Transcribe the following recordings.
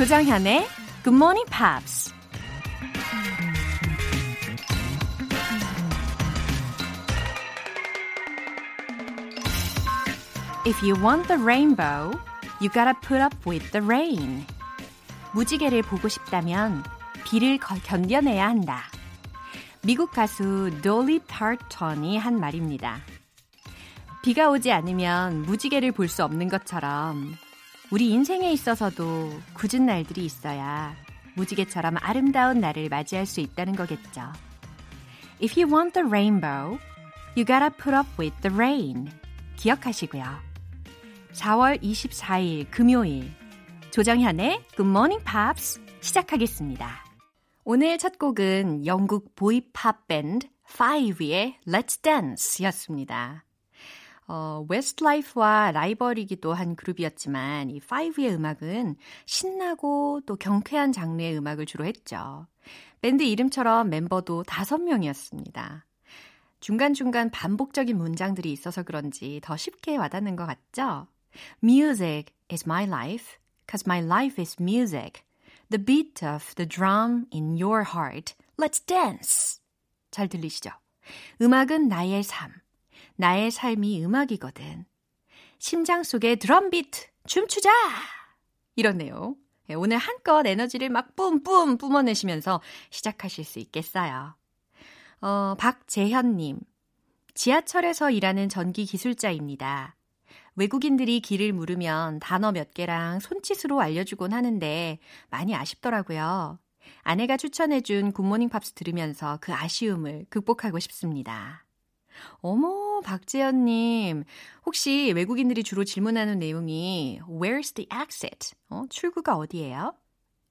조정현의 Good Morning Pops. If you want the rainbow, you gotta put up with the rain. 무지개를 보고 싶다면 비를 견뎌내야 한다. 미국 가수 돌리 파턴이 한 말입니다. 비가 오지 않으면 무지개를 볼 수 없는 것처럼 우리 인생에 있어서도 굳은 날들이 있어야 무지개처럼 아름다운 날을 맞이할 수 있다는 거겠죠. If you want the rainbow, you gotta put up with the rain. 기억하시고요. 4월 24일 금요일 조정현의 Good Morning Pops 시작하겠습니다. 오늘 첫 곡은 영국 보이팝 밴드 5의 Let's Dance 였습니다. 어, 웨스트라이프와 라이벌이기도 한 그룹이었지만 이 Five의 음악은 신나고 또 경쾌한 장르의 음악을 주로 했죠. 밴드 이름처럼 멤버도 5명이었습니다. 중간중간 반복적인 문장들이 있어서 그런지 더 쉽게 와닿는 것 같죠? Music is my life, cause my life is music. The beat of the drum in your heart. Let's dance. 잘 들리시죠? 음악은 나의 삶. 나의 삶이 음악이거든. 심장 속에 드럼 비트, 춤추자! 이렇네요. 오늘 한껏 에너지를 막 뿜뿜 뿜어내시면서 시작하실 수 있겠어요. 어, 박재현님. 지하철에서 일하는 전기 기술자입니다. 외국인들이 길을 물으면 단어 몇 개랑 손짓으로 알려주곤 하는데 많이 아쉽더라고요. 아내가 추천해준 굿모닝 팝스 들으면서 그 아쉬움을 극복하고 싶습니다. 어머, 박재현님. 혹시 외국인들이 주로 질문하는 내용이 Where's the exit? 어, 출구가 어디예요?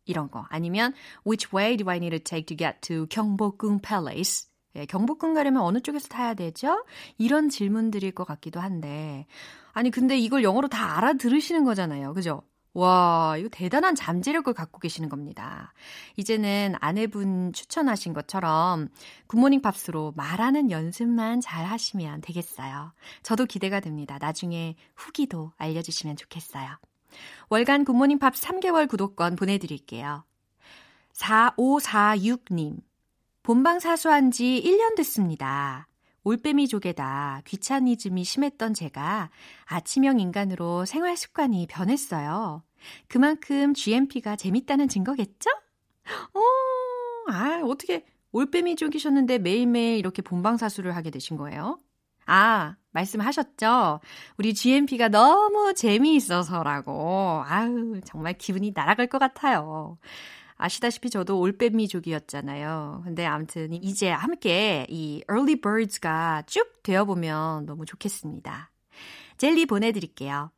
이런 거. 아니면 Which way do I need to take to get to 경복궁 Palace? 예, 경복궁 가려면 어느 쪽에서 타야 되죠? 이런 질문들일 것 같기도 한데. 아니, 근데 이걸 영어로 다 알아들으시는 거잖아요. 그죠? 와, 이거 대단한 잠재력을 갖고 계시는 겁니다. 이제는 아내분 추천하신 것처럼 굿모닝 팝스로 말하는 연습만 잘 하시면 되겠어요. 저도 기대가 됩니다. 나중에 후기도 알려주시면 좋겠어요. 월간 굿모닝 팝스 3개월 구독권 보내드릴게요. 4546님. 본방 사수한 지 1년 됐습니다. 올빼미족에다 귀차니즘이 심했던 제가 아침형 인간으로 생활 습관이 변했어요. 그만큼 GMP가 재밌다는 증거겠죠? 어, 아, 어떻게 올빼미족이셨는데 매일매일 이렇게 본방사수를 하게 되신 거예요? 아, 말씀하셨죠? 우리 GMP가 너무 재미있어서라고. 아유, 정말 기분이 날아갈 것 같아요. 아시다시피 저도 올빼미족이었잖아요. 근데 아무튼 이제 함께 이 early birds가 쭉 되어보면 너무 좋겠습니다. 젤리 보내드릴게요.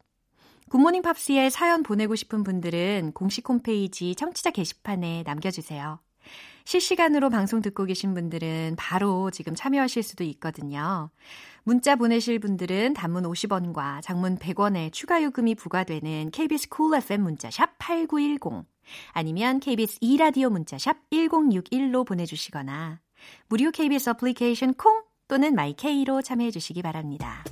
굿모닝 팝스에 사연 보내고 싶은 분들은 공식 홈페이지 청취자 게시판에 남겨주세요. 실시간으로 방송 듣고 계신 분들은 바로 지금 참여하실 수도 있거든요. 문자 보내실 분들은 단문 50원과 장문 100원의 추가 요금이 부과되는 KBS 쿨 cool FM 문자샵 8910 아니면 KBS 2라디오 문자샵 1061로 보내주시거나 무료 KBS 어플리케이션 콩 또는 마이케이로 참여해 주시기 바랍니다.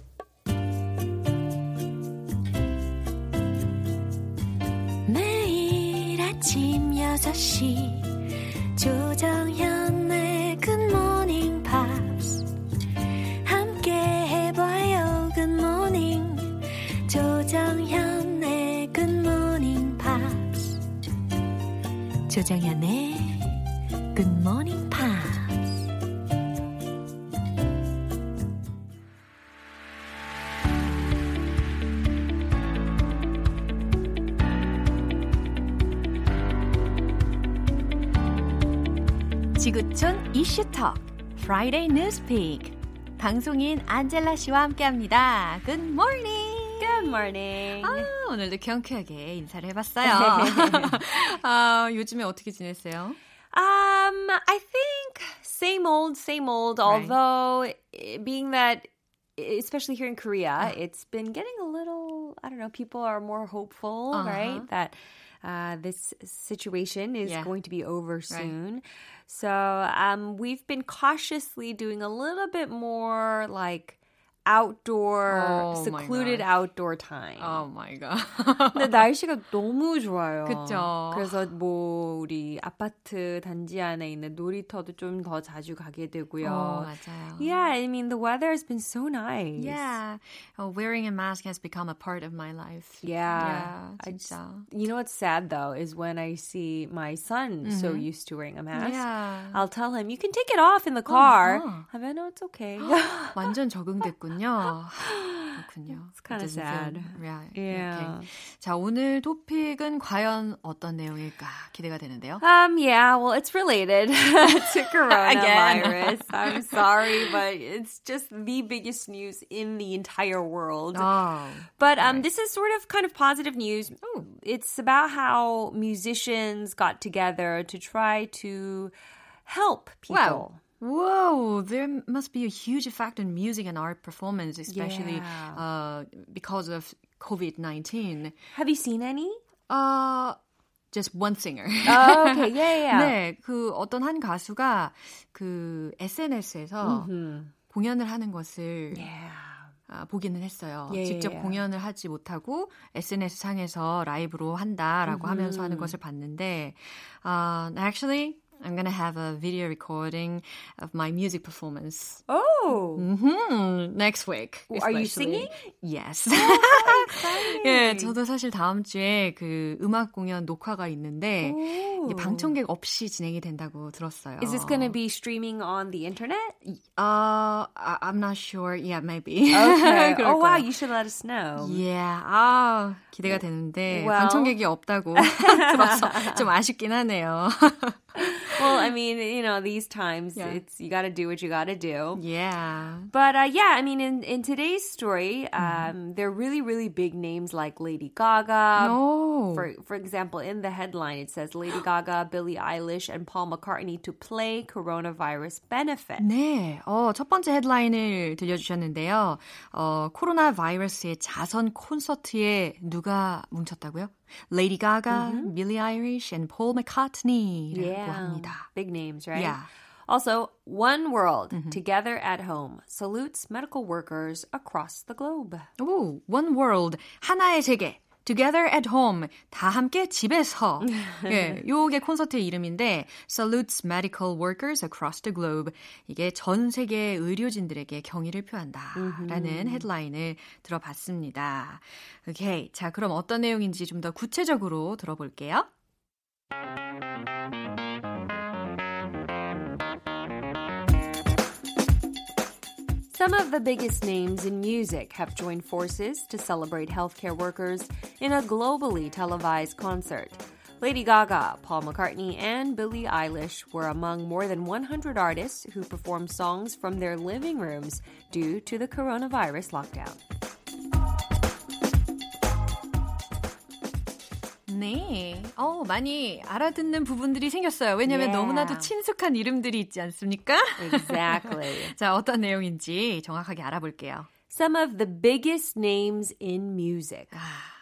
매일 아침 6시 조정현의 굿모닝 팝스 함께 해봐요 굿모닝 조정현 조정현의 Good Morning Pops. 지구촌 이슈톡 Friday Newspeak 방송인 안젤라 씨와 함께합니다. Good morning. Good morning. 아, 오늘도 경쾌하게 인사를 해봤어요. 아, 요즘에 어떻게 지냈어요? Um, I think same old, same old. Right. Although, being that, especially here in Korea, uh. it's been getting a little. I don't know. People are more hopeful, uh-huh. right? That uh, this situation is yeah. going to be over soon. Right. So, um, we've been cautiously doing a little bit more like outdoor, oh secluded outdoor time. Oh my god. 근데 날씨가 너무 좋아요. 그쵸. 그래서 뭐 우리 아파트 단지 안에 있는 놀이터도 좀 더 자주 가게 되고요. 어, 맞아요. Yeah, I mean the weather has been so nice. Yeah. Oh, wearing a mask has become a part of my life. Yeah. yeah 진짜. I, you know what's sad though is when I see my son mm-hmm. so used to wearing a mask. Yeah. I'll tell him you can take it off in the car. Oh, huh. I know it's okay. 완전 적응됐군요. 그렇군요. It's kind of sad. Yeah. yeah. Okay. 자, 오늘 토픽은 과연 어떤 내용일까 기대가 되는데요. Um, yeah, well, it's related to coronavirus. I'm sorry, but it's just the biggest news in the entire world. Oh, but um, right. this is sort of kind of positive news. Ooh. It's about how musicians got together to try to help people. Wow. Whoa, there must be a huge effect on music and art performance, especially yeah. uh, because of COVID 19. Have you seen any? Uh, just one singer. Oh, okay, yeah, yeah. 네, 그 어떤 한 가수가 그 SNS에서 mm-hmm. 공연을 하는 것을 yeah. 아, 보기는 했어요. Yeah, 직접 yeah. 공연을 하지 못하고 SNS 상에서 라이브로 한다라고 mm-hmm. 하면서 하는 것을 봤는데, uh, actually I'm gonna have a video recording of my music performance. Oh, mm-hmm. next week. Especially. Are you singing? Yes. Oh, 예, 저도 사실 다음 주에 그 음악 공연 녹화가 있는데 이게 방청객 없이 진행이 된다고 들었어요. Is this gonna be streaming on the internet? Uh, I'm not sure. Yeah, maybe. Okay. oh wow, you should let us know. Yeah. 아, 기대가 되는데 well, 방청객이 없다고 들어서 좀 아쉽긴 하네요. well, I mean, you know, these times yeah. it's you got to do what you got to do. Yeah. But uh, yeah, I mean, in in today's story, um, mm. there are really really big names like Lady Gaga. No. For for example, in the headline it says Lady Gaga, Billie Eilish, and Paul McCartney to play coronavirus benefit. 네. 어, 첫 번째 헤드라인을 들려주셨는데요. 어, 코로나 바이러스의 자선 콘서트에 누가 뭉쳤다고요? Lady Gaga, mm-hmm. Billie Eilish, and Paul McCartney라고 yeah. 합니다. Big names, right? Yeah. Also, One World, mm-hmm. Together at Home, salutes medical workers across the globe. 오, One World, 하나의 세계. Together at Home, 다 함께 집에서. 예, 요게 콘서트의 이름인데 Salutes Medical Workers Across the Globe. 이게 전 세계 의료진들에게 경의를 표한다라는 헤드라인을 들어봤습니다. 오케이, 자 그럼 어떤 내용인지 좀 더 구체적으로 들어볼게요. Some of the biggest names in music have joined forces to celebrate healthcare workers in a globally televised concert. Lady Gaga, Paul McCartney, and Billie Eilish were among more than 100 artists who performed songs from their living rooms due to the coronavirus lockdown. 네. 어, 많이 알아듣는 부분들이 생겼어요. 왜냐면 yeah. 너무나도 친숙한 이름들이 있지 않습니까? Exactly. 자, 어떤 내용인지 정확하게 알아볼게요. Some of the biggest names in music. 아,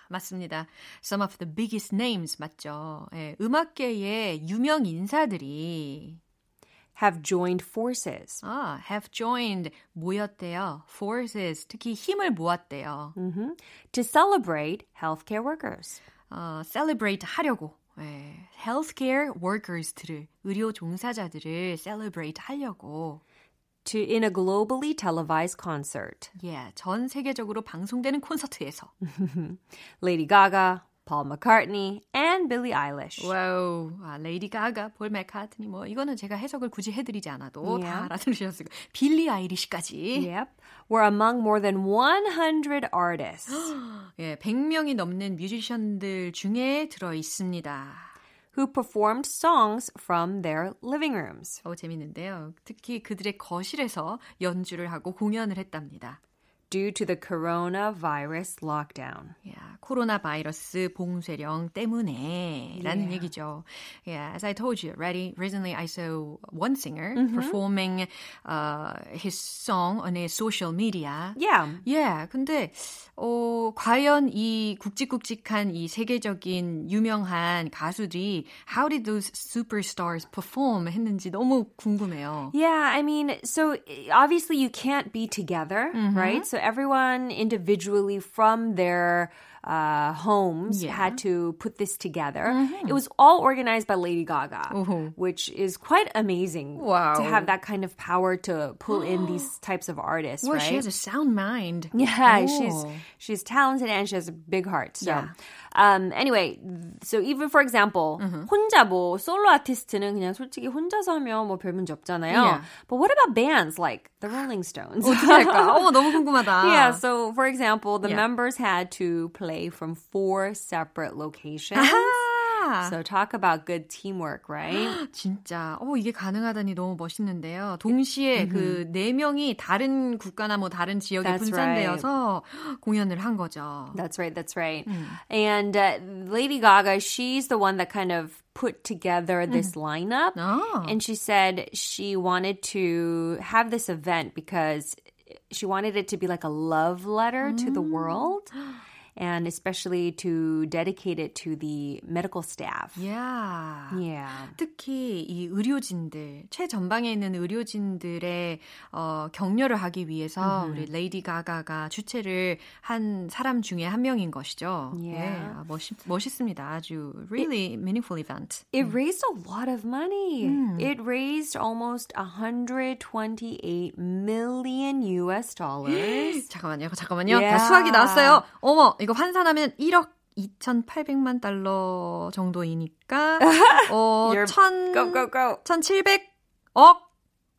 맞습니다. Some of the biggest names 맞죠. 예, 음악계의 유명 인사들이 have joined forces. 아, have joined 모였대요. forces 특히 힘을 모았대요. Mm-hmm. To celebrate healthcare workers. 어, celebrate 하려고 예, healthcare workers들을 의료 종사자들을 celebrate 하려고 to in a globally televised concert. Yeah, 전 세계적으로 방송되는 콘서트에서 Lady Gaga, Paul McCartney, and Billie Eilish. 와우, 아, 레이디 가가, 폴 맥카트니 뭐 이거는 제가 해석을 굳이 해드리지 않아도 yeah. 다 알아들으셨을 거예요. 빌리 아이리시까지. Yep. Were among more than 100 artists. 예, 100명이 넘는 뮤지션들 중에 들어 있습니다. who performed songs from their living rooms. 어, 재밌는데요. 특히 그들의 거실에서 연주를 하고 공연을 했답니다. due to the coronavirus lockdown. Yeah, 코로나 바이러스 봉쇄령 때문에 라는 yeah. 얘기죠. Yeah, as I told you already, recently I saw one singer mm-hmm. performing uh, his song on his social media. Yeah. Yeah, 근데 어, 과연 이 굵직굵직한 이 세계적인 유명한 가수들이 how did those superstars perform 했는지 너무 궁금해요. Yeah, I mean, so obviously you can't be together, mm-hmm. right? So so everyone individually from their uh, homes Yeah. had to put this together. Mm-hmm. It was all organized by Lady Gaga, which is quite amazing Wow. to have that kind of power to pull in these types of artists, Well, right? she has a sound mind. Yeah, Oh. she's she's talented and she has a big heart. So, Yeah. um, anyway, so even for example, Mm-hmm. 혼자 뭐 솔로 아티스트는 그냥 솔직히 혼자서 하면 뭐 별 문제 없잖아요. Yeah. But what about bands like the Rolling Stones? 어떻게 할까? 어머 너무 궁금하다. yeah, so for example, the Yeah. members had to play from four separate locations. 아, So talk about good teamwork, right? 진짜 어 이게 가능하다니 너무 멋있는데요. 동시에 그 네 명이 다른 국가나 뭐 다른 지역에 That's 분산되어서 공연을 한 거죠. That's right. That's right. And uh, Lady Gaga, she's the one that kind of put together this lineup. Oh. And she said she wanted to have this event because she wanted it to be like a love letter to the world. And especially to dedicate it to the medical staff. Yeah. Yeah. 특히 이 의료진들 최전방에 있는 의료진들의 어, 격려를 하기 위해서 우리 레이디 가가가 주최를 한 사람 중에 한 명인 것이죠. Yeah. 예, 아, 멋있 멋있습니다. 아주 really meaningful event. It raised a lot of money. It raised almost 128 million US dollars. 잠깐만요, 잠깐만요. Yeah. 다 수학이 나왔어요. 어머, 이거 환산하면 1억 2,800만 달러 정도이니까 어, You're- 천, go, go, go. 1,700억,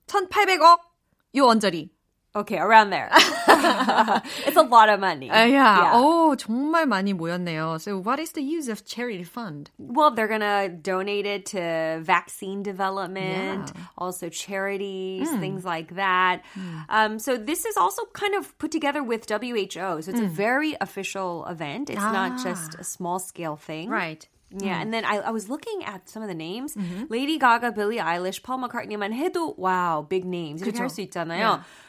1,800억 요 언저리. Okay, around there. it's a lot of money. 아, 야, Yeah. 오, 정말 많이 모였네요. So what is the use of charity fund? Well, they're going to donate it to vaccine development, Yeah. also charities, things like that. Um, so this is also kind of put together with WHO. So it's a very official event. It's not just a small scale thing. Right. Yeah, and then I, I was looking at some of the names. Lady Gaga, Billie Eilish, Paul McCartney만 해도 wow, big names. 이렇게 그죠. 할 수 있잖아요. But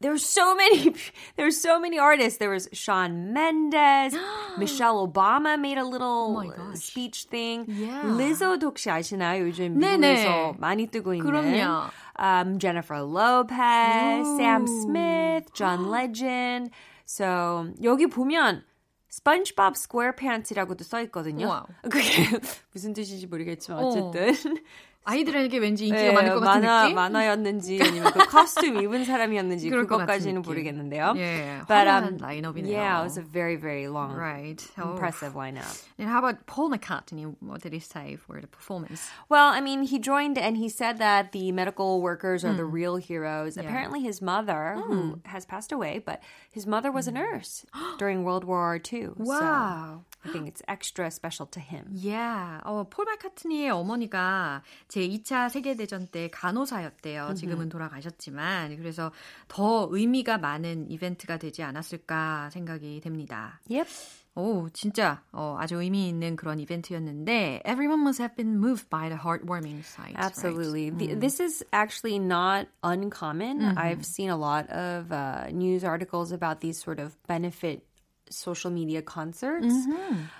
there's so many there's so many artists. There was Sean Mendes, Michelle Obama made a little my gosh. speech thing. Yeah. Lizzo도 혹시 아시나요? 요즘 네네. 미국에서 많이 뜨고 있는. 그럼요. Um, Jennifer Lopez, Sam Smith, John Legend. So 여기 보면 SpongeBob SquarePants이라고도 써 있거든요. 와우. 그게 무슨 뜻인지 모르겠지만 어. 어쨌든 아이들에게 왠지 인기가 예, 많을 것 같은 만화 느낌? 만화였는지 아니면 그 코스튬 입은 사람이었는지 그럴 것 그것까지는 같은 느낌. 모르겠는데요. 예, But 화려한 um, 라인업이네요. yeah, it was a very very long, Right. Oh. impressive lineup. And how about Paul McCartney? What did he say for the performance? Well, I mean, he joined and he said that the medical workers are the real heroes. Apparently, his mother, who has passed away, but his mother was a nurse during World War II. Wow. So I think it's extra special to him. Yeah. 어, 폴 마카트니의 어머니가 제 2차 세계 대전 때 간호사였대요. 지금은 돌아가셨지만. 그래서 더 의미가 많은 이벤트가 되지 않았을까 생각이 됩니다. Yep. 오, 진짜 어, 아주 의미 있는 그런 이벤트였는데 everyone must have been moved by the heartwarming sight. Absolutely. Right? The, This is actually not uncommon. I've seen a lot of uh, news articles about these sort of benefit social media concerts.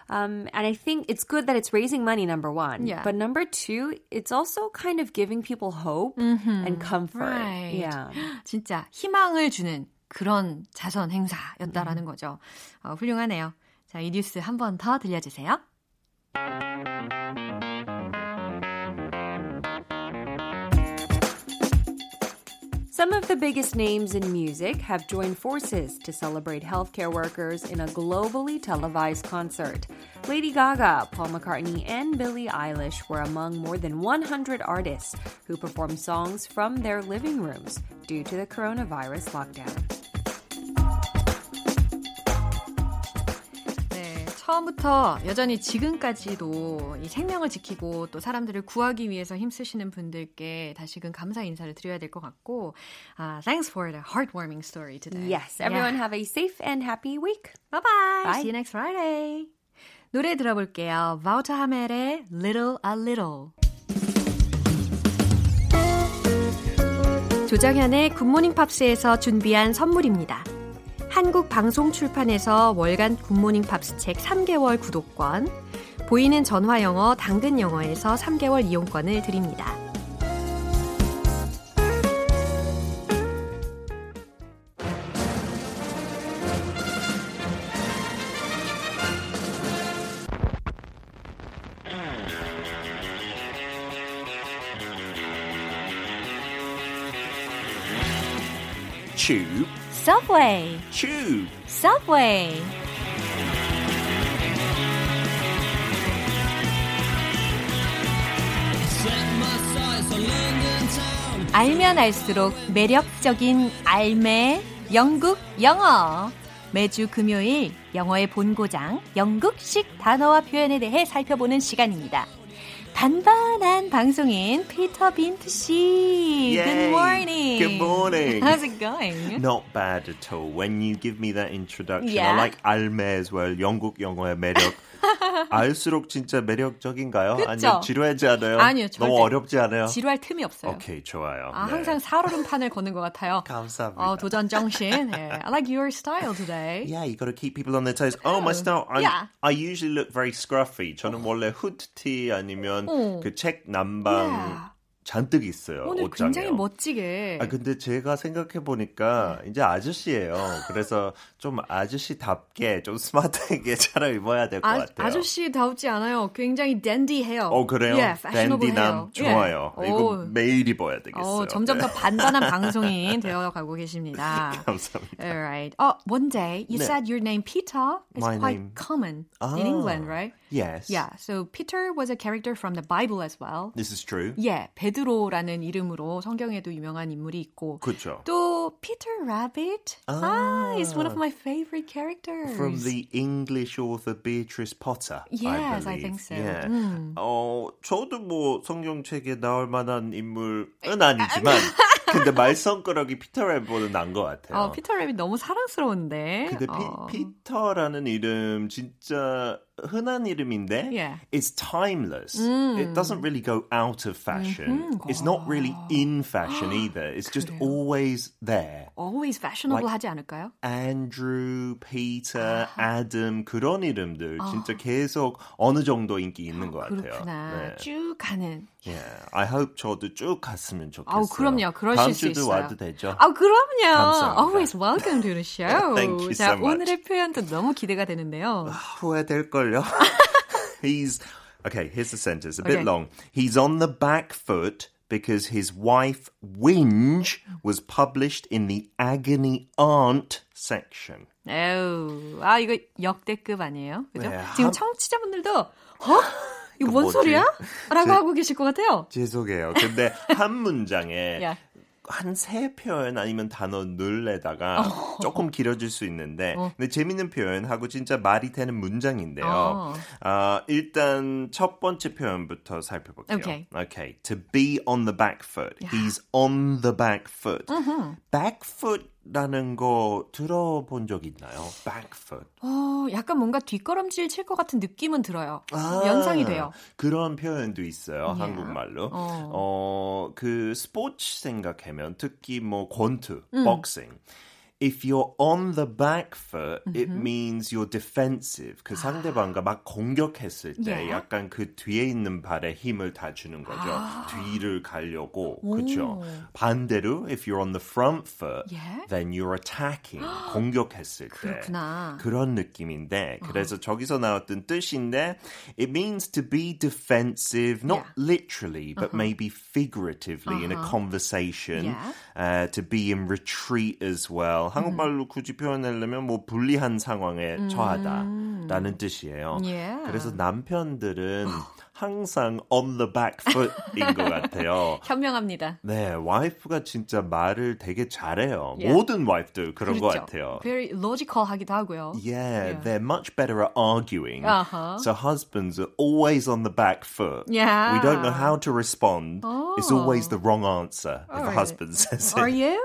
Um, and I think it's good that it's raising money, number one. Yeah. But number two, it's also kind of giving people hope and comfort. Right. Yeah. 진짜 희망을 주는 그런 자선 행사였다라는 거죠. 어, 훌륭하네요. 자, 이 뉴스 한 번 더 들려주세요. Some of the biggest names in music have joined forces to celebrate healthcare workers in a globally televised concert. Lady Gaga, Paul McCartney, and Billie Eilish were among more than 100 artists who performed songs from their living rooms due to the coronavirus lockdown. 처음부터 여전히 지금까지도 이 생명을 지키고 또 사람들을 구하기 위해서 힘쓰시는 분들께 다시금 감사 인사를 드려야 될 것 같고, uh, thanks for the heartwarming story today. Yes, everyone Yeah. have a safe and happy week. Bye bye. Bye. See you next Friday. 노래 들어볼게요. 바우터 하멜의 Little a Little. 조정현의 굿모닝 팝스에서 준비한 선물입니다. 한국 방송 출판에서 월간 굿모닝 팝스 책 3개월 구독권, 보이는 전화 영어 당근 영어에서 3개월 이용권을 드립니다. Subway, tube. Subway. 알면 알수록 매력적인 알매 영국 영어. 매주 금요일 영어의 본고장 영국식 단어와 표현에 대해 살펴보는 시간입니다. 반반한 방송인 피터 빈트 씨. Good Yay. morning. Good morning. How's it going? Not bad at all. When you give me that introduction, Yeah. I like 알매 as well. 영국 영어의 매력. 알수록 진짜 매력적인가요? 그쵸? 아니요, 지루하지 않아요? 아니요, 너무. 어렵지 않아요? 지루할 틈이 없어요. 오케이, 좋아요. 아, 네. 항상 살얼음판을 걷는 것 같아요. 감사합니다. 어, 도전 정신. 네. I like your style today. Yeah, you got to keep people on their toes. Oh, my style. I'm, Yeah. I usually look very scruffy. 저는 원래 후드티 아니면 어. 그책 남방 Yeah. 잔뜩 있어요. 오늘 옷장에요. 굉장히 멋지게. 아 근데 제가 생각해 보니까 이제 아저씨예요. 그래서 좀 아저씨답게 좀 스마트하게 차려입어야 될것 아, 같아요. 아저씨 다우지 않아요. 굉장히 댄디해요. 어 그래요? 예. 댄디남 좋아요. 예. 이거 오, 매일 입어야 되겠어요. 어, 점점 더 네. 반반한 방송인 되어가고 계십니다. 감사합니다. Alright. Oh, one day you 네. said your name Peter is My quite name- common Ah. in England, right? Yes. Yeah. So Peter was a character from the Bible as well. This is true. 예, 베드로라는 이름으로 성경에도 유명한 인물이 있고 그렇죠. 또 Peter Rabbit. Ah, is one of my favorite characters. From the English author Beatrice Potter. Yes, I believe. think so. Yeah. 음. 어, 저도 뭐 성경책에 나올 만한 인물은 아니지만 근데 말썽꾸러기 피터 랩보다 난 것 같아요. 어, 피터 래빗 너무 사랑스러운데. 근데 피, 어. 피터라는 이름 진짜 흔한 이름인데 Yeah. it's timeless. It doesn't really go out of fashion. It's not really in fashion either. It's just always there. always fashionable Like- 하지 않을까요? Andrew, Peter, Adam 그런 이름들 진짜 계속 어느 정도 인기 있는 것 같아요. 그렇구나. 네. 쭉 가는. Yeah, I hope 저도 쭉 갔으면 좋겠어요. 아우, 그럼요. 그러실 다음 수 주도. 와도 되죠? 아, 그럼요. 감사합니다. Always welcome to the show. Thank you 자, so much. 오늘의 표현도 너무 기대가 되는데요. 후회될 걸요? He's okay. Here's the sentence. A Okay. bit long. He's on the back foot because his wife Whinge was published in the agony aunt section. 에우, 아, 이거 역대급 아니에요? 그죠? 네, 지금 한- 청취자분들도, 어? 이거 그뭔 뭐지? 소리야? 라고 제- 하고 계실 것 같아요. 죄송해요. 근데 한 문장에 야. 한 세 표현 아니면 단어 늘에다가 어. 조금 길어질 수 있는데 근데 재밌는 표현하고 진짜 말이 되는 문장인데요. 어. 아, 일단 첫 번째 표현부터 살펴볼게요. Okay. Okay. To be on the back foot. He's on the back foot. back foot라는 거 들어본 적 있나요? back foot. 어, 약간 뭔가 뒷걸음질 칠 것 같은 느낌은 들어요. 아, 연상이 돼요. 그런 표현도 있어요. Yeah. 한국말로. 어. 어, 그 스포츠 생각하면 특히 뭐 권투, 음. boxing. If you're on the back foot, it means you're defensive. 그 상대방과 막 공격했을 때 Yeah. 약간 그 뒤에 있는 발에 힘을 다 주는 거죠. 뒤를 가려고. 그렇죠. 반대로 if you're on the front foot, Yeah. then you're attacking. 공격했을 때. 그렇구나. 그런 느낌인데 그래서 저기서 나왔던 뜻인데 it means to be defensive not Yeah. literally but maybe figuratively in a conversation Yeah. uh, to be in retreat as well 한국말로 굳이 표현하려면 뭐 불리한 상황에 처하다라는 뜻이에요 Yeah. 그래서 남편들은 항상 on the back foot인 것 같아요 현명합니다. 네, 와이프가 진짜 말을 되게 잘해요. Yeah. 모든 와이프들 그런 것 그렇죠. 같아요. Very logical 하기도 하고요. Yeah, they're much better at arguing. Uh-huh. So husbands are always on the back foot. Yeah. We don't know how to respond. It's always Oh. the wrong answer if a Alright. husband says Are it. you?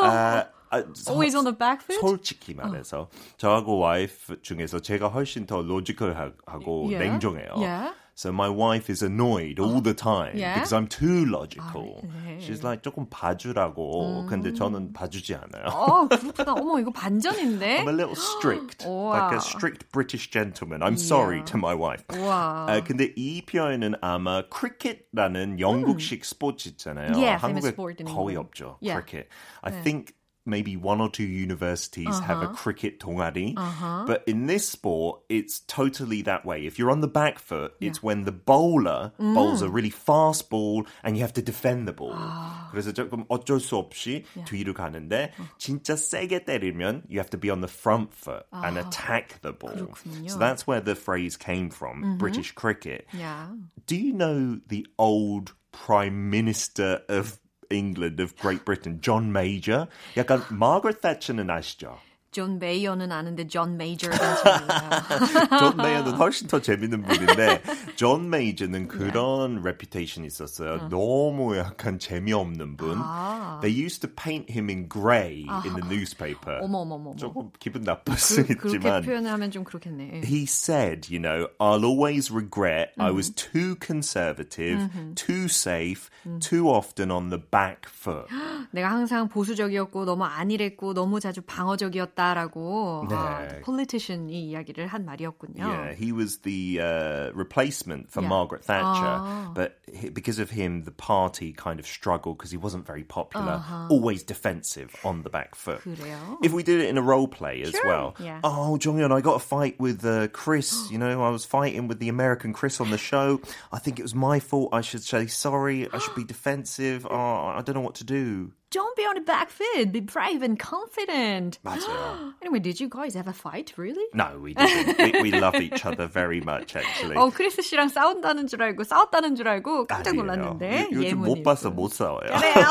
아, 아, 서- Always on the back foot? 솔직히 말해서 저하고 와이프 중에서 제가 훨씬 더 로지컬하고 Yeah. 냉정해요. Yeah. So my wife is annoyed all the time Yeah? because I'm too logical. 아, 네. She's like 조금 봐주라고. 근데 저는 봐주지 않아요. 어, 그렇구나. 어머, 이거 반전인데? I'm a little strict, like a strict British gentleman. I'm sorry to my wife. 우와. 아, 근데 이 표현은 아마 크리켓라는 영국식 스포츠 있잖아요. Yeah, 한국에 거의. 없죠. Yeah. cricket. I think maybe one or two universities uh-huh. have a cricket 동아리. Uh-huh. But in this sport, it's totally that way. If you're on the back foot, yeah. it's when the bowler mm. bowls a really fast ball and you have to defend the ball. 아. 그래서 조금 어쩔 수 없이 yeah. 뒤로 가는데 어. 진짜 세게 때리면 you have to be on the front foot 아. and attack the ball. 그렇군요. So that's where the phrase came from, mm-hmm. British cricket. Yeah. Do you know the old Prime Minister of England, of Great Britain, John Major. 약간 Margaret Thatcher는 아시죠? 존 메이어는 아는데 존 메이저는 존 메이어는 훨씬 더 재밌는 분인데 존 메이저는 그런 레퓨테이션이 있었어요. 어. 너무 약간 재미없는 분. 아. They used to paint him in grey 아. in the newspaper. 어머 어머 어머. 조금 기분 나쁠 그, 수 있지만 그렇게 표현하면 좀 그렇겠네. He said, you know, I'll always regret 음. I was too conservative, 음흠. too safe, 음. too often on the back foot. 내가 항상 보수적이었고 너무 안일했고 너무 자주 방어적이었다. 있다라고 네. 아, politician이 이야기를 한 말이었군요. Yeah, he was the uh, replacement for yeah. Margaret Thatcher, 아. but he, because of him, the party kind of struggled because he wasn't very popular, uh-huh. always defensive on the back foot. 그래요? If we did it in a role play as sure. well, yeah. oh, Jonghyun, I got a fight with uh, Chris. you know, I was fighting with the American Chris on the show. I think it was my fault. I should say sorry. I should be defensive. Oh, I don't know what to do. Don't be on the back foot. Be brave and confident. 맞아요. anyway, did you guys ever fight, really? No, we didn't. we, we love each other very much, actually. 어, 크리스 씨랑 싸운다는 줄 알고, 싸웠다는 줄 알고 깜짝 놀랐는데. 요, 요즘 못 봐서 못 싸워요. 그래요.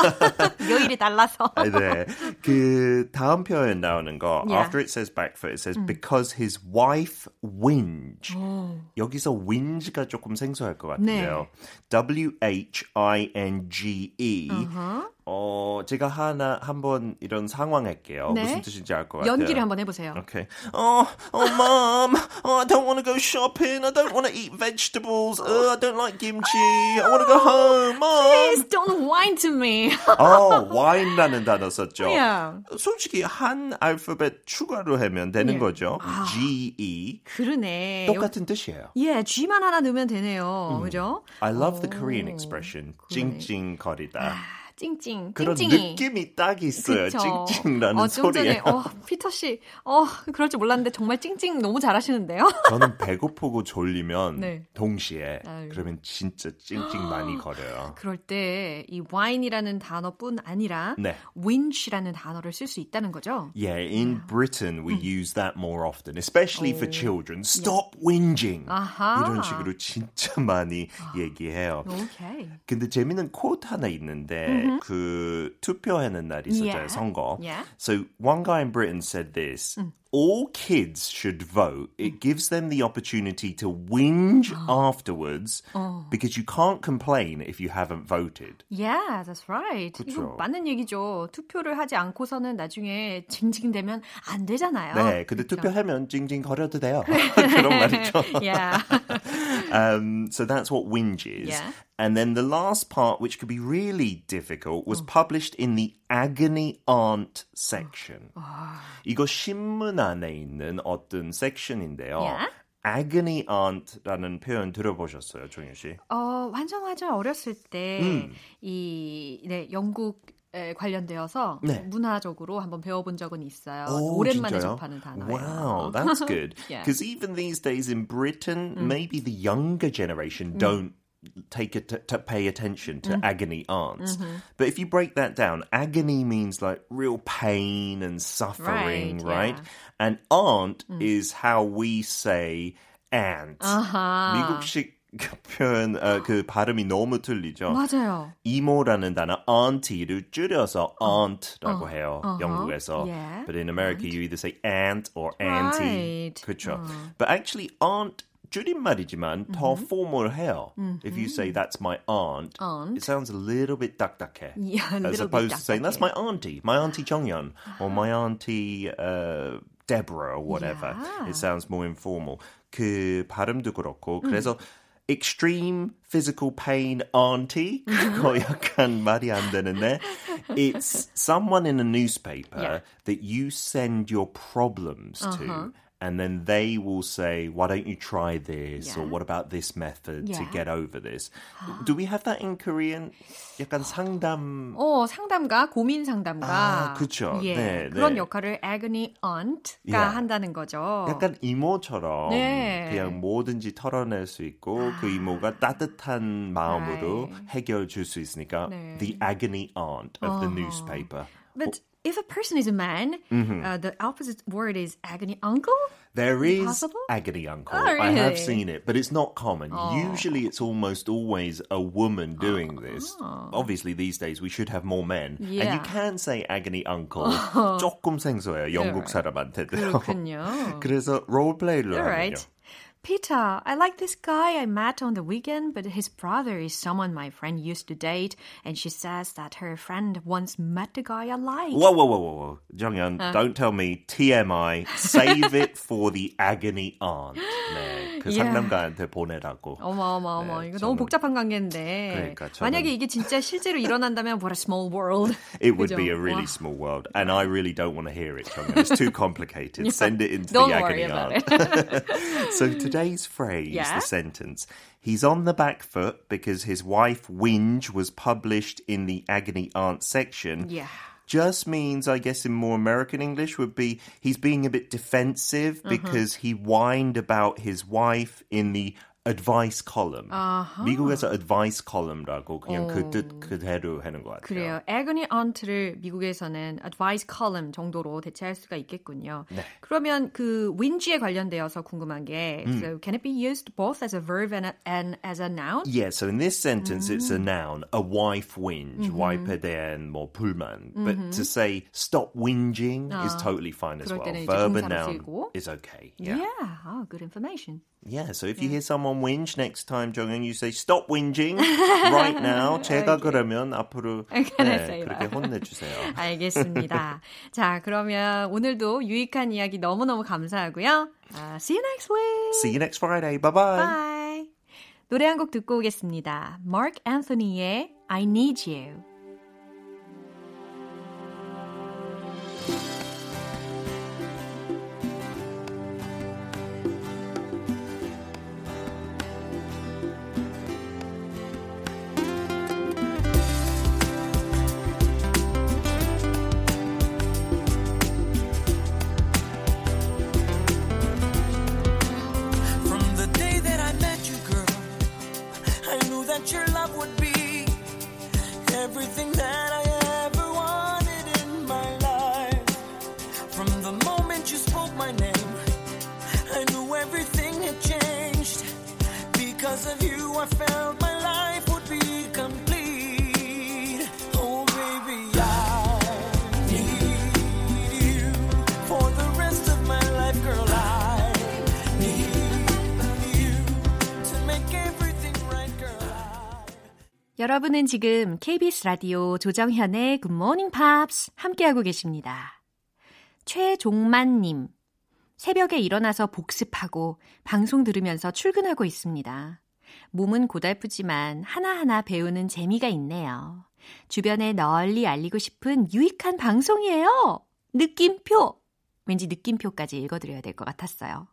요일이 달라서. 네. 그 다음 표현 나오는 거, yeah. after it says back foot, it says, 음. because his wife whinge. 오. 여기서 whinge가 조금 생소할 것 같은데요. 네. W-H-I-N-G-E. Uh-huh. 어, 제가 하나 한번 이런 상황 할게요. 네? 무슨 뜻인지 알 것 같아요. 연기를 한번 해보세요. Okay. Oh, oh, mom, oh, I don't want to go shopping. I don't want to eat vegetables. Oh, I don't like kimchi. I want to go home, mom. Please don't whine to me. 어, whine라는 단어 썼죠. Yeah. 솔직히 한 알파벳 추가로 하면 되는 yeah. 거죠. 아, G E. 그러네. 똑같은 뜻이에요. 예, yeah, G만 하나 넣으면 되네요. 음. 그죠? I love 오, the Korean expression. 찡찡거리다. 아. 찡찡. 그런 찡찡이. 느낌이 딱 있어요. 그쵸? 찡찡라는 어, 소리에. 어, 피터 씨, 어, 그럴 줄 몰랐는데 정말 찡찡 너무 잘하시는데요. 저는 배고프고 졸리면 네. 동시에 아유. 그러면 진짜 찡찡 많이 거려요. 그럴 때 이 wine이라는 단어뿐 아니라 네. winch라는 단어를 쓸 수 있다는 거죠. Yeah, in Britain we 음. use that more often, especially 오. for children. Stop yeah. whinging. 아하. 이런 식으로 진짜 많이 얘기해요. 오케이. 근데 재밌는 코드 하나 있는데 mm-hmm. 그 투표하는 날이 있었잖아요, yeah. 선거. Yeah. So one guy in Britain said this. Mm. All kids should vote. It gives them the opportunity to whinge afterwards oh. because you can't complain if you haven't voted. Yeah, that's right. 그쵸? 이거 맞는 얘기죠. 투표를 하지 않고서는 나중에 징징대면 안 되잖아요. 네, 근데 그쵸? 투표하면 징징거려도 돼요. 그런 말이죠. yeah. um, so that's what whinge is. Yeah. And then the last part, which could be really difficult, was published in the agony aunt section. 이거 신문 안에 있는 어떤 섹션인데요. Yeah? agony aunt라는 표현 들어보셨어요, 종현 씨? 어, 완전 완전 어렸을 때 이 음. 네, 영국 에 관련되어서 네. 문화적으로 한번 배워본 적은 있어요. 오, 오랜만에 진짜요? 접하는 단어예요. Wow, that's good. Because yeah. even these days in Britain, 음. maybe the younger generation 음. don't take it to, to, pay attention to mm. agony aunts. Mm-hmm. But if you break that down, agony means like real pain and suffering, right? right? Yeah. And aunt mm. is how we say aunt. Uh-huh. 미국식 표현 어, 그 발음이 너무 틀리죠. 맞아요. 이모라는 단어 auntie를 줄여서 aunt라고 어. 해요. Uh-huh. 영국에서. Yeah. But in America aunt. you either say aunt or auntie. Right. 그렇죠. 어. But actually aunt 줄임말이지만 mm-hmm. 더 formal해요. Mm-hmm. If you say that's my aunt, aunt, it sounds a little bit 딱딱해. Yeah, as opposed to saying that's my auntie, my auntie Chongyeon, or my auntie uh, Deborah or whatever. Yeah. It sounds more informal. 그 발음도 그렇고 그래서 음. extreme physical pain auntie 그거 약간 말이 안 되는데 it's someone in a newspaper yeah. that you send your problems uh-huh. to and then they will say, "Why don't you try this?" Yeah. or "What about this method to Yeah. get over this?" Do we have that in Korean? 약간 상담. 어, 상담가, 고민 상담가. 아, 그쵸. 예, 네, 그런 네. 역할을 agony aunt가 Yeah. 한다는 거죠. 약간 이모처럼 네. 그냥 뭐든지 털어낼 수 있고 그 이모가 따뜻한 마음으로 Right. 해결 줄 수 있으니까 네. the agony aunt of the newspaper. But if a person is a man, Mm-hmm. uh, the opposite word is agony uncle? There is Impossible? agony uncle. Oh, I have really? seen it, but it's not common. Usually it's almost always a woman doing this. Obviously these days we should have more men. And you Yeah. can say agony uncle. 조금 생소해요. 영국 사람한테도. 그렇군요. 그래서 롤플레이를 All 하면요. right. Peter, I like this guy I met on the weekend, but his brother is someone my friend used to date, and she says that her friend once met the guy I like. Whoa, whoa, whoa, whoa, whoa. 정연, Uh. don't tell me TMI. Save it for the agony aunt. 네, 그 Yeah. 상담가한테 보내라고. 어머 어머 어머 네, 이거 너무 저는- 복잡한 관계인데 그러니까 저는- 만약에 이게 진짜 실제로 일어난다면 what a small world. It would 그죠? be a really 와. small world, and I really don't want to hear it. 정연. It's too complicated. Send it into Don't the worry agony about aunt. so today's phrase, Yeah? the sentence, he's on the back foot because his wife whinge was published in the agony aunt section. Yeah. just means, I guess, in more American English, would be he's being a bit defensive Uh-huh. because he whined about his wife in the advice column. Uh-huh. 미국에서 advice column라고 그냥 그 뜻 그대로 하는 것 같아요. 그래요. agony aunt를 미국에서는 advice column 정도로 대체할 수가 있겠군요. 네. 그러면 그 whinge에 관련되어서 궁금한 게 음. so can it be used both as a verb and, a, and as a noun? Yeah, so in this sentence, it's Mm. a noun, a wife whinge, Mm-hmm. wipe에 대한 뭐 불만. But to say stop whinging is totally fine as 그럴 well. 때는 이제 Verb and 동사로 noun 쓰이고. is okay. Yeah. Yeah. Oh, good information. Yeah, so if you hear someone whinge next time, 정영, you say stop whinging right now. 제가 그러면 앞으로 네, 그렇게? 혼내주세요. 알겠습니다. 자, 그러면 오늘도 유익한 이야기 너무너무 감사하고요. Uh, see you next week. See you next Friday. Bye bye. Bye. 노래 한 곡 듣고 오겠습니다. Mark Anthony의 I Need You. 여러분은 지금 KBS 라디오 조정현의 Morning Pops 함께하고 계십니다. 최종만님, 새벽에 일어나서 복습하고 방송 들으면서 출근하고 있습니다. 몸은 고달프지만 하나하나 배우는 재미가 있네요. 주변에 널리 알리고 싶은 유익한 방송이에요. 느낌표! 왠지 느낌표까지 읽어드려야 될 것 같았어요.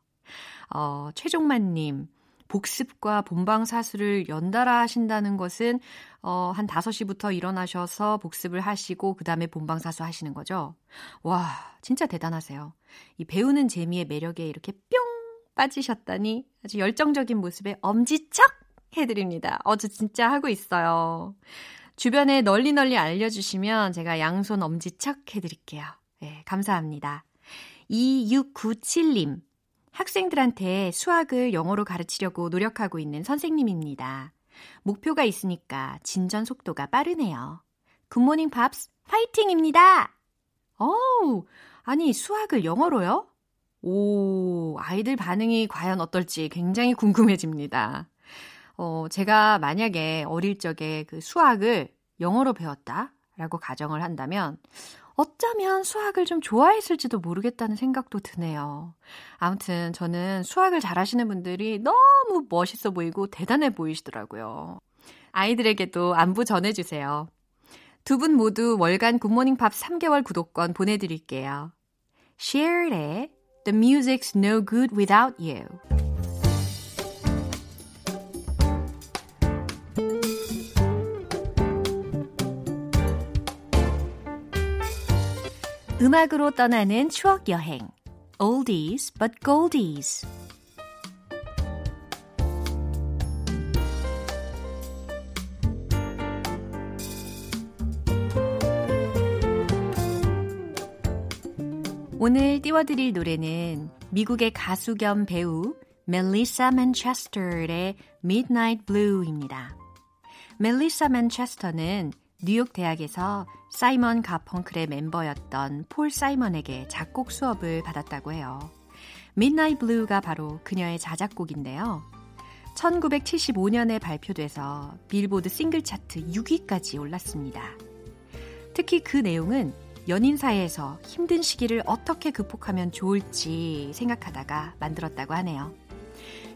어, 최종만님, 복습과 본방 사수를 연달아 하신다는 것은 어, 한 5시부터 일어나셔서 복습을 하시고 그 다음에 본방 사수 하시는 거죠. 와, 진짜 대단하세요. 이 배우는 재미의 매력에 이렇게 뿅 빠지셨다니 아주 열정적인 모습에 엄지척 해 드립니다. 어, 저 진짜 하고 있어요. 주변에 널리 널리 알려 주시면 제가 양손 엄지척 해 드릴게요. 네, 감사합니다. 2697님. 학생들한테 수학을 영어로 가르치려고 노력하고 있는 선생님입니다. 목표가 있으니까 진전 속도가 빠르네요. 굿모닝 팝스 파이팅입니다! 어우, 아니 수학을 영어로요? 오, 아이들 반응이 과연 어떨지 굉장히 궁금해집니다. 어, 제가 만약에 어릴 적에 그 수학을 영어로 배웠다라고 가정을 한다면 어쩌면 수학을 좀 좋아했을지도 모르겠다는 생각도 드네요. 아무튼 저는 수학을 잘하시는 분들이 너무 멋있어 보이고 대단해 보이시더라고요. 아이들에게도 안부 전해주세요. 두 분 모두 월간 굿모닝 팝 3개월 구독권 보내드릴게요. Share의 The music's no good without you. 음악으로 떠나는 추억 여행. Oldies but goldies. 오늘 띄워드릴 노래는 미국의 가수 겸 배우 멜리사 맨체스터의 Midnight Blue입니다. 멜리사 맨체스터는 뉴욕 대학에서 사이먼 가펑클의 멤버였던 폴 사이먼에게 작곡 수업을 받았다고 해요. Midnight Blue가 바로 그녀의 자작곡인데요. 1975년에 발표돼서 빌보드 싱글 차트 6위까지 올랐습니다. 특히 그 내용은 연인 사이에서 힘든 시기를 어떻게 극복하면 좋을지 생각하다가 만들었다고 하네요.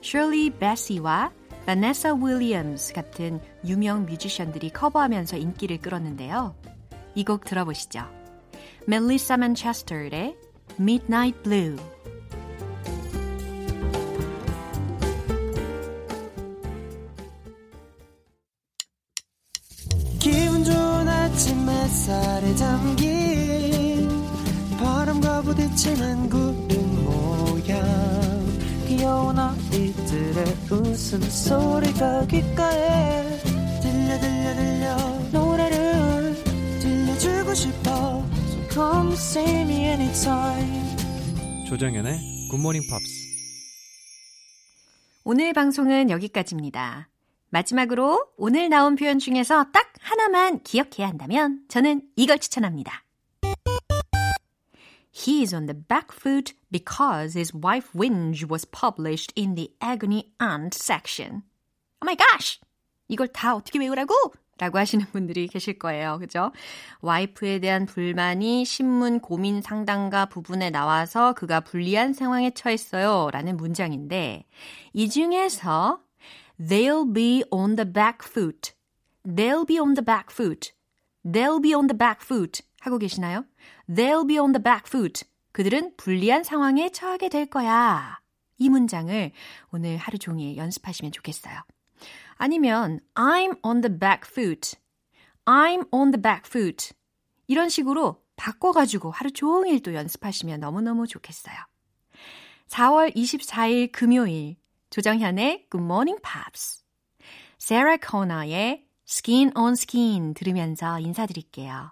셜리 베시와 바네사 윌리엄스 같은 유명 뮤지션들이 커버하면서 인기를 끌었는데요. 이 곡 들어보시죠. 멜리사 맨체스터의 Midnight Blue 웃음소리가 귓가에 들려 들려 들려 노래를 들려주고 싶어 So come see me anytime 조정연의 굿모닝 팝스. 오늘 방송은 여기까지입니다. 마지막으로 오늘 나온 표현 중에서 딱 하나만 기억해야 한다면 저는 이걸 추천합니다. He is on the back foot because his wife whinge was published in the agony aunt section. Oh my gosh! 이걸 다 어떻게 외우라고? 라고 하시는 분들이 계실 거예요. 그죠? 와이프에 대한 불만이 신문 고민 상담가 부분에 나와서 그가 불리한 상황에 처했어요. 라는 문장인데, 이 중에서 they'll be on the back foot. they'll be on the back foot. they'll be on the back foot. 하고 계시나요? they'll be on the back foot. 그들은 불리한 상황에 처하게 될 거야. 이 문장을 오늘 하루 종일 연습하시면 좋겠어요. 아니면 I'm on the back foot. I'm on the back foot. 이런 식으로 바꿔가지고 하루 종일 또 연습하시면 너무너무 좋겠어요. 4월 24일 금요일 조정현의 Good Morning Pops. 세라 코너의 Skin on Skin 들으면서 인사드릴게요.